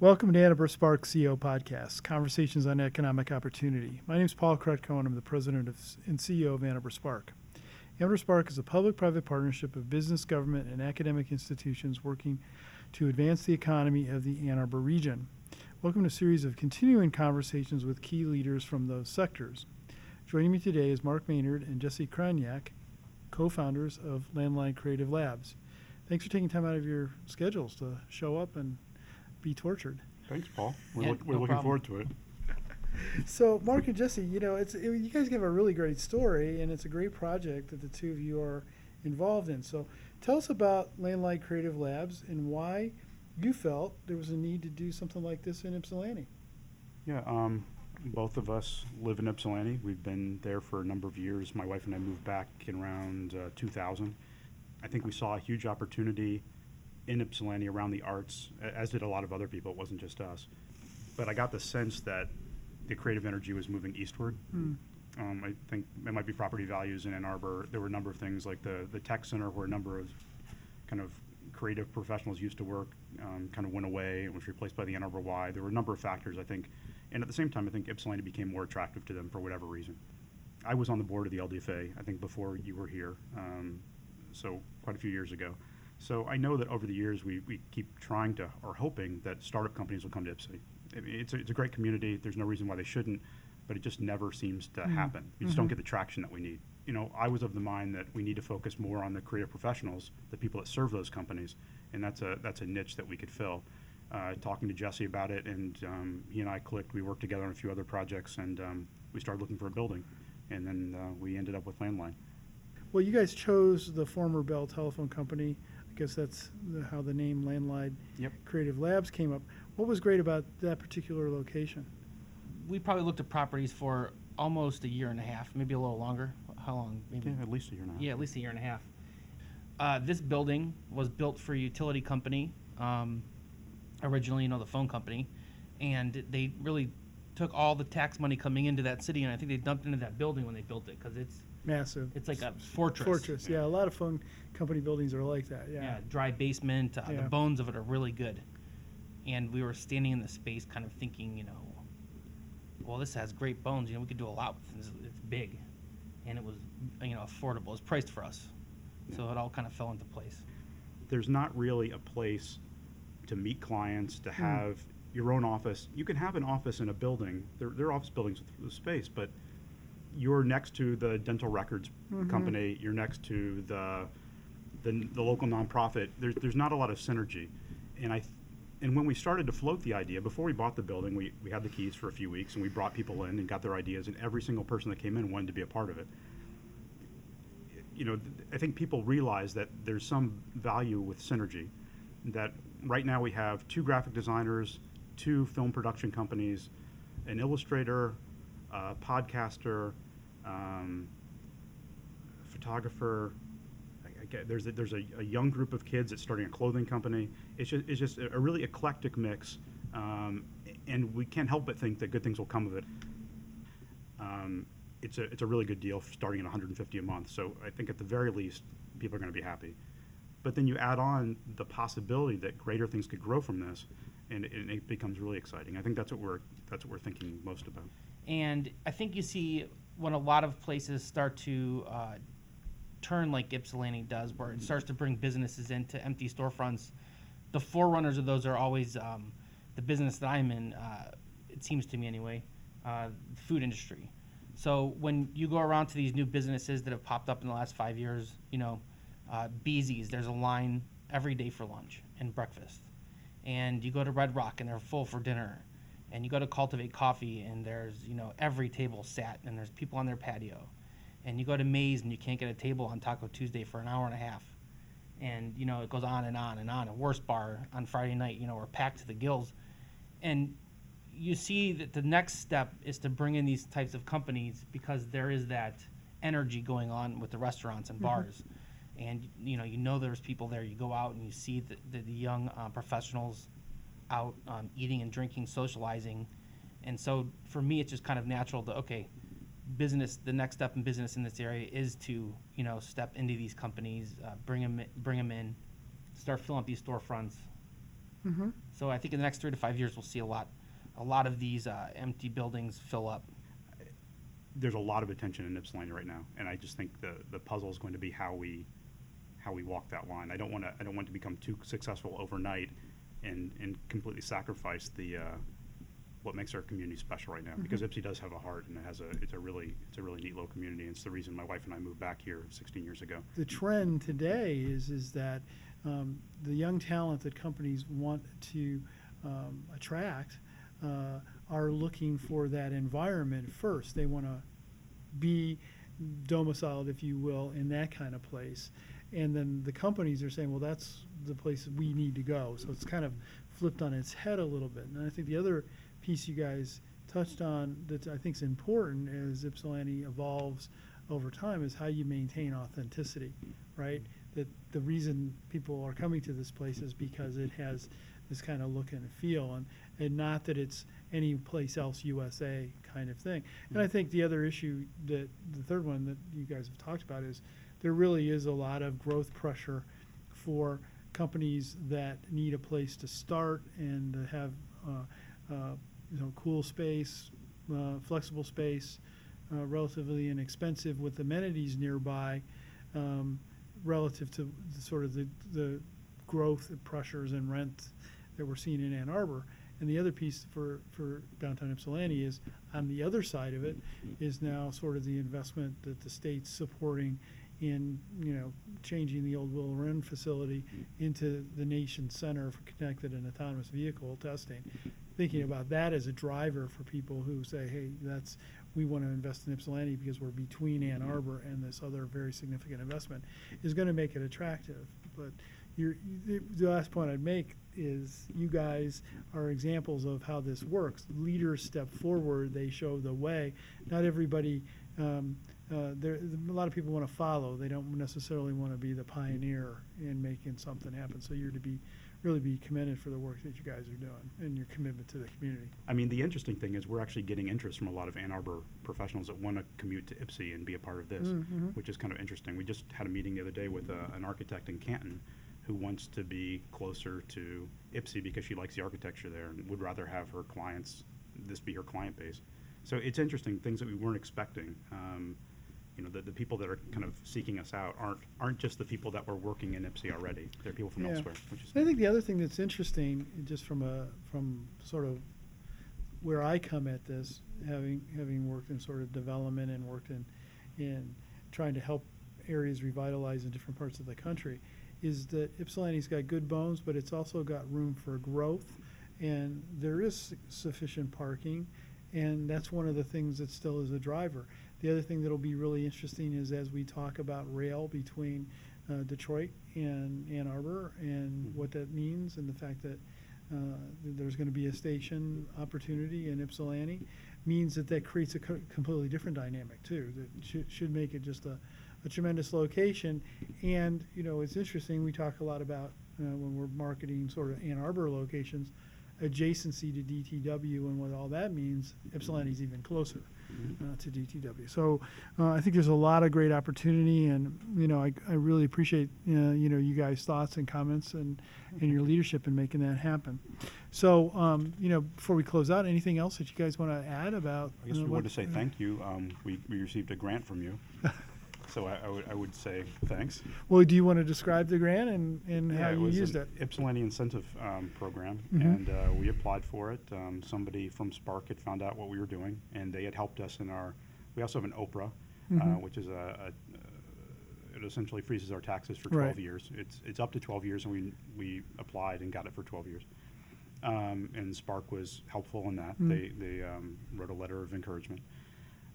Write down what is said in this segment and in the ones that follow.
Welcome to Ann Arbor Spark CEO Podcast, Conversations on Economic Opportunity. My name is Paul Krutko, and I'm the president of, and CEO of Ann Arbor Spark. Ann Arbor Spark is a public-private partnership of business, government, and academic institutions working to advance the economy of the Ann Arbor region. Welcome to a series of continuing conversations with key leaders from those sectors. Joining me today is Mark Maynard and Jesse Krajniak, co-founders of Landline Creative Labs. Thanks for taking time out of your schedules to show up and be tortured. Thanks, Paul. We're, Yeah, look, we're no looking problem. forward to it. So, Mark and Jesse, you know, it's it, you guys have a really great story, and it's a great project that the two of you are involved in. So, tell us about Landline Creative Labs and why you felt there was a need to do something like this in Ypsilanti. Yeah, um, both of us live in Ypsilanti. We've been there for a number of years. My wife and I moved back in around uh, 2000. I think we saw a huge opportunity in Ypsilanti around the arts, as did a lot of other people. It wasn't just us. But I got the sense that the creative energy was moving eastward. Um, I think it might be property values in Ann Arbor. There were a number of things like the, the tech center where a number of kind of creative professionals used to work um, kind of went away and was replaced by the Ann Arbor Y. There were a number of factors, I think. And at the same time, I think Ypsilanti became more attractive to them for whatever reason. I was on the board of the LDFA, I think, before you were here, um, so quite a few years ago. So I know that over the years, we, we keep trying to, or hoping that startup companies will come to Ypsilanti. I mean, it's, a, it's a great community. There's no reason why they shouldn't, but it just never seems to happen. We just don't get the traction that we need. You know, I was of the mind that we need to focus more on the creative professionals, the people that serve those companies, and that's a that's a niche that we could fill. Uh, talking to Jesse about it, and um, he and I clicked. We worked together on a few other projects, and um, we started looking for a building, and then uh, we ended up with Landline. Well, you guys chose the former Bell Telephone Company. I guess that's the, how the name Landline Yep. Creative Labs came up. What was great about that particular location? We probably looked at properties for almost a year and a half, maybe a little longer. How long? Maybe. Yeah, at least a year and a half. Yeah, at least a year and a half. Uh, this building was built for a utility company, um, originally, you know, the phone company, and they really took all the tax money coming into that city, and I think they dumped into that building when they built it because it's Massive. it's like a fortress. Fortress. Yeah, a lot of phone company buildings are like that. Yeah, Yeah. dry basement. Uh, Yeah. The bones of it are really good. And we were standing in the space, kind of thinking, you know, well, this has great bones. You know, we could do a lot with this. It's big, and it was, you know, affordable. It's priced for us, so it all kind of fell into place. there's not really a place to meet clients, to have your own office. You can have an office in a building. There, there are office buildings with, with space, but you're next to the dental records mm-hmm. company. You're next to the, the the local nonprofit. There's there's not a lot of synergy, and I. th- And when we started to float the idea, before we bought the building, we, we had the keys for a few weeks and we brought people in and got their ideas, and every single person that came in wanted to be a part of it you know, th- I think people realize that there's some value with synergy. That right now we have two graphic designers, two film production companies, an illustrator, a podcaster, um, photographer. I, I get, there's a, there's a, a young group of kids that's starting a clothing company. It's just it's just a, a really eclectic mix, um, and we can't help but think that good things will come of it um, it's a it's a really good deal starting at 150 a month. So I think at the very least, people are going to be happy. But then you add on the possibility that greater things could grow from this, and, and it becomes really exciting. I think that's what we're that's what we're thinking most about. And I think you see when a lot of places start to uh, turn like Ypsilanti does, where it starts to bring businesses into empty storefronts. The forerunners of those are always um, the business that I'm in. Uh, it seems to me anyway, uh, the food industry. So when you go around to these new businesses that have popped up in the last five years, you know, uh, Beezy's, there's a line every day for lunch and breakfast. And you go to Red Rock and they're full for dinner. And you go to Cultivate Coffee and there's, you know, every table sat and there's people on their patio. And you go to Maiz and you can't get a table on Taco Tuesday for an hour and a half. And, you know, it goes on and on and on. And Wurst Bar on Friday night, you know, we're packed to the gills. And you see that the next step is to bring in these types of companies because there is that energy going on with the restaurants and bars and you know you know there's people there you go out and you see the, the, the young uh, professionals out um, eating and drinking socializing and so for me it's just kind of natural to okay business the next step in business in this area is to you know step into these companies uh, bring them bring them in start filling up these storefronts Mhm. So I think in the next three to five years, we'll see a lot, a lot of these uh, empty buildings fill up. There's a lot of attention in Ypsilanti right now, and I just think the, the puzzle is going to be how we, how we walk that line. I don't want to, I don't want to become too successful overnight and, and completely sacrifice the, uh, what makes our community special right now. Because Ypsi does have a heart, and it has a, it's a really, it's a really neat little community, and it's the reason my wife and I moved back here 16 years ago. the trend today is is that um, the young talent that companies want to um, attract uh, are looking for that environment first. They want to be domiciled, if you will, in that kind of place, and then the companies are saying, well, that's the place we need to go. So it's kind of flipped on its head a little bit. And I think the other piece you guys touched on that I think is important as Ypsilanti evolves over time is how you maintain authenticity, right? That the reason people are coming to this place is because it has this kind of look and feel, and, and not that it's any place else USA kind of thing. And I mm. think the other issue that the third one that you guys have talked about is there really is a lot of growth pressure for companies that need a place to start and have uh, uh, you know cool space, uh, flexible space, uh, relatively inexpensive with amenities nearby, um, relative to the, sort of the, the growth pressures and rent that we're seeing in Ann Arbor. And the other piece for, for downtown Ypsilanti is on the other side of it is now sort of the investment that the state's supporting in, you know, changing the old Willow Run facility into the nation's center for connected and autonomous vehicle testing. Thinking about that as a driver for people who say, hey, that's, we want to invest in Ypsilanti because we're between Ann Arbor and this other very significant investment, is going to make it attractive. But you're, the, the last point I'd make is you guys are examples of how this works. Leaders step forward, they show the way. Not everybody, um, uh, there, a lot of people want to follow. They don't necessarily want to be the pioneer in making something happen. So you're to be really be commended for the work that you guys are doing and your commitment to the community. I mean, the interesting thing is we're actually getting interest from a lot of Ann Arbor professionals that want to commute to Ypsi and be a part of this, Mhm. which is kind of interesting. We just had a meeting the other day with uh, an architect in Canton who wants to be closer to Ypsi because she likes the architecture there and would rather have her clients, this be her client base. So it's interesting, things that we weren't expecting. Um, you know, the, the people that are kind of seeking us out aren't, aren't just the people that were working in Ypsi already. They're people from Yeah. elsewhere, which is I think the other thing that's interesting, just from a from sort of where I come at this, having having worked in sort of development and worked in in trying to help areas revitalize in different parts of the country, is that Ypsilanti's got good bones, but it's also got room for growth, and there is sufficient parking, and that's one of the things that still is a driver. The other thing that'll be really interesting is as we talk about rail between uh, Detroit and Ann Arbor and what that means and the fact that uh, there's going to be a station opportunity in Ypsilanti means that that creates a co- completely different dynamic too. That should, should make it just a, a tremendous location. And you know, it's interesting. We talk a lot about uh, when we're marketing sort of Ann Arbor locations, adjacency to DTW and what all that means. Ypsilanti's even closer uh, to DTW. So uh, I think there's a lot of great opportunity, and you know I, I really appreciate uh, you know you guys' thoughts and comments and and your leadership in making that happen. So um, you know before we close out, anything else that you guys want to add about? I guess uh, we what- wanted to say thank you. Um, we, we received a grant from you. So I, I would, I would say thanks. Well, do you want to describe the grant and, and how you used it? Ypsilanti incentive um, program, Mhm. and uh, we applied for it. Um, somebody from Spark had found out what we were doing, and they had helped us in our. We also have an OPRA, uh, Mhm. which is a, a uh, it essentially freezes our taxes for Right. 12 years. It's it's up to 12 years, and we we applied and got it for 12 years. Um, and Spark was helpful in that. Mm. They they um, wrote a letter of encouragement.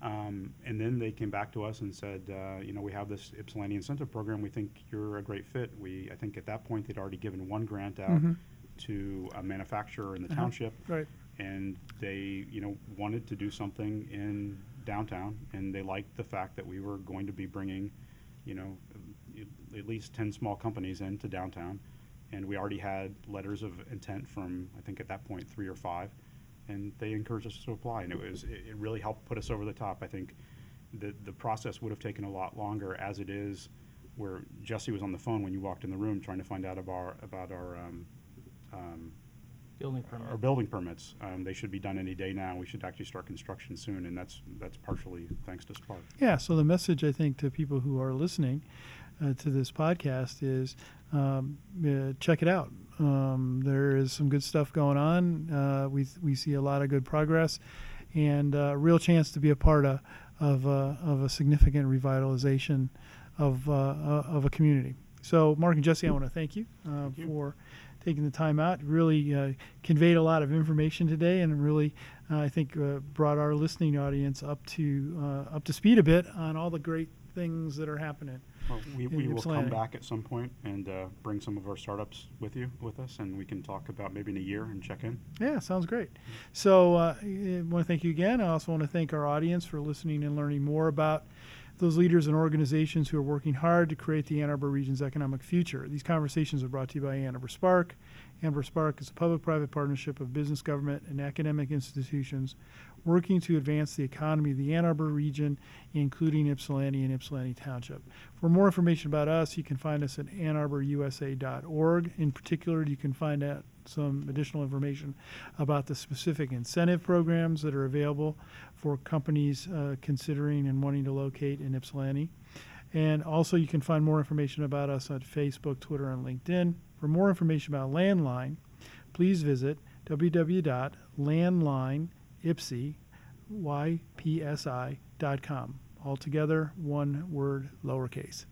Um, and then they came back to us and said, uh, you know, we have this Ypsilanti incentive program. We think you're a great fit. We, I think at that point they'd already given one grant out Mhm. to a manufacturer in the Uh-huh. township, Right. and they, you know, wanted to do something in downtown, and they liked the fact that we were going to be bringing, you know, at least ten small companies into downtown, and we already had letters of intent from, I think at that point, three or five, and they encouraged us to apply, and it was, it it really helped put us over the top. I think the, the process would have taken a lot longer as it is, where Jesse was on the phone when you walked in the room trying to find out about, our- about our, um, um, Building or permit. building permits. Um, They should be done any day now. We should actually start construction soon, and that's, that's partially thanks to Spark. Yeah, so the message I think to people who are listening uh, to this podcast is um, uh, check it out. Um, there is some good stuff going on. Uh, we we see a lot of good progress, and a real chance to be a part of of, uh, of a significant revitalization of uh, uh, of a community. So, Mark and Jesse, I want to thank you, uh, Thank you. for taking the time out. Really uh, conveyed a lot of information today, and really, uh, I think, uh, brought our listening audience up to uh, up to speed a bit on all the great things that are happening. Well, we, we will come back at some point and uh, bring some of our startups with you, with us, and we can talk about maybe in a year and check in. Yeah, sounds great. So uh, I want to thank you again. I also want to thank our audience for listening and learning more about those leaders and organizations who are working hard to create the Ann Arbor region's economic future. These conversations are brought to you by Ann Arbor Spark. Ann Arbor Spark is a public-private partnership of business, government, and academic institutions working to advance the economy of the Ann Arbor region, including Ypsilanti and Ypsilanti Township. For more information about us, you can find us at annarborusa.org. In particular, you can find out some additional information about the specific incentive programs that are available for companies uh, considering and wanting to locate in Ypsilanti. And also, you can find more information about us on Facebook, Twitter, and LinkedIn. For more information about Landline, please visit www.landlineipsi.com. Altogether, one word, lowercase.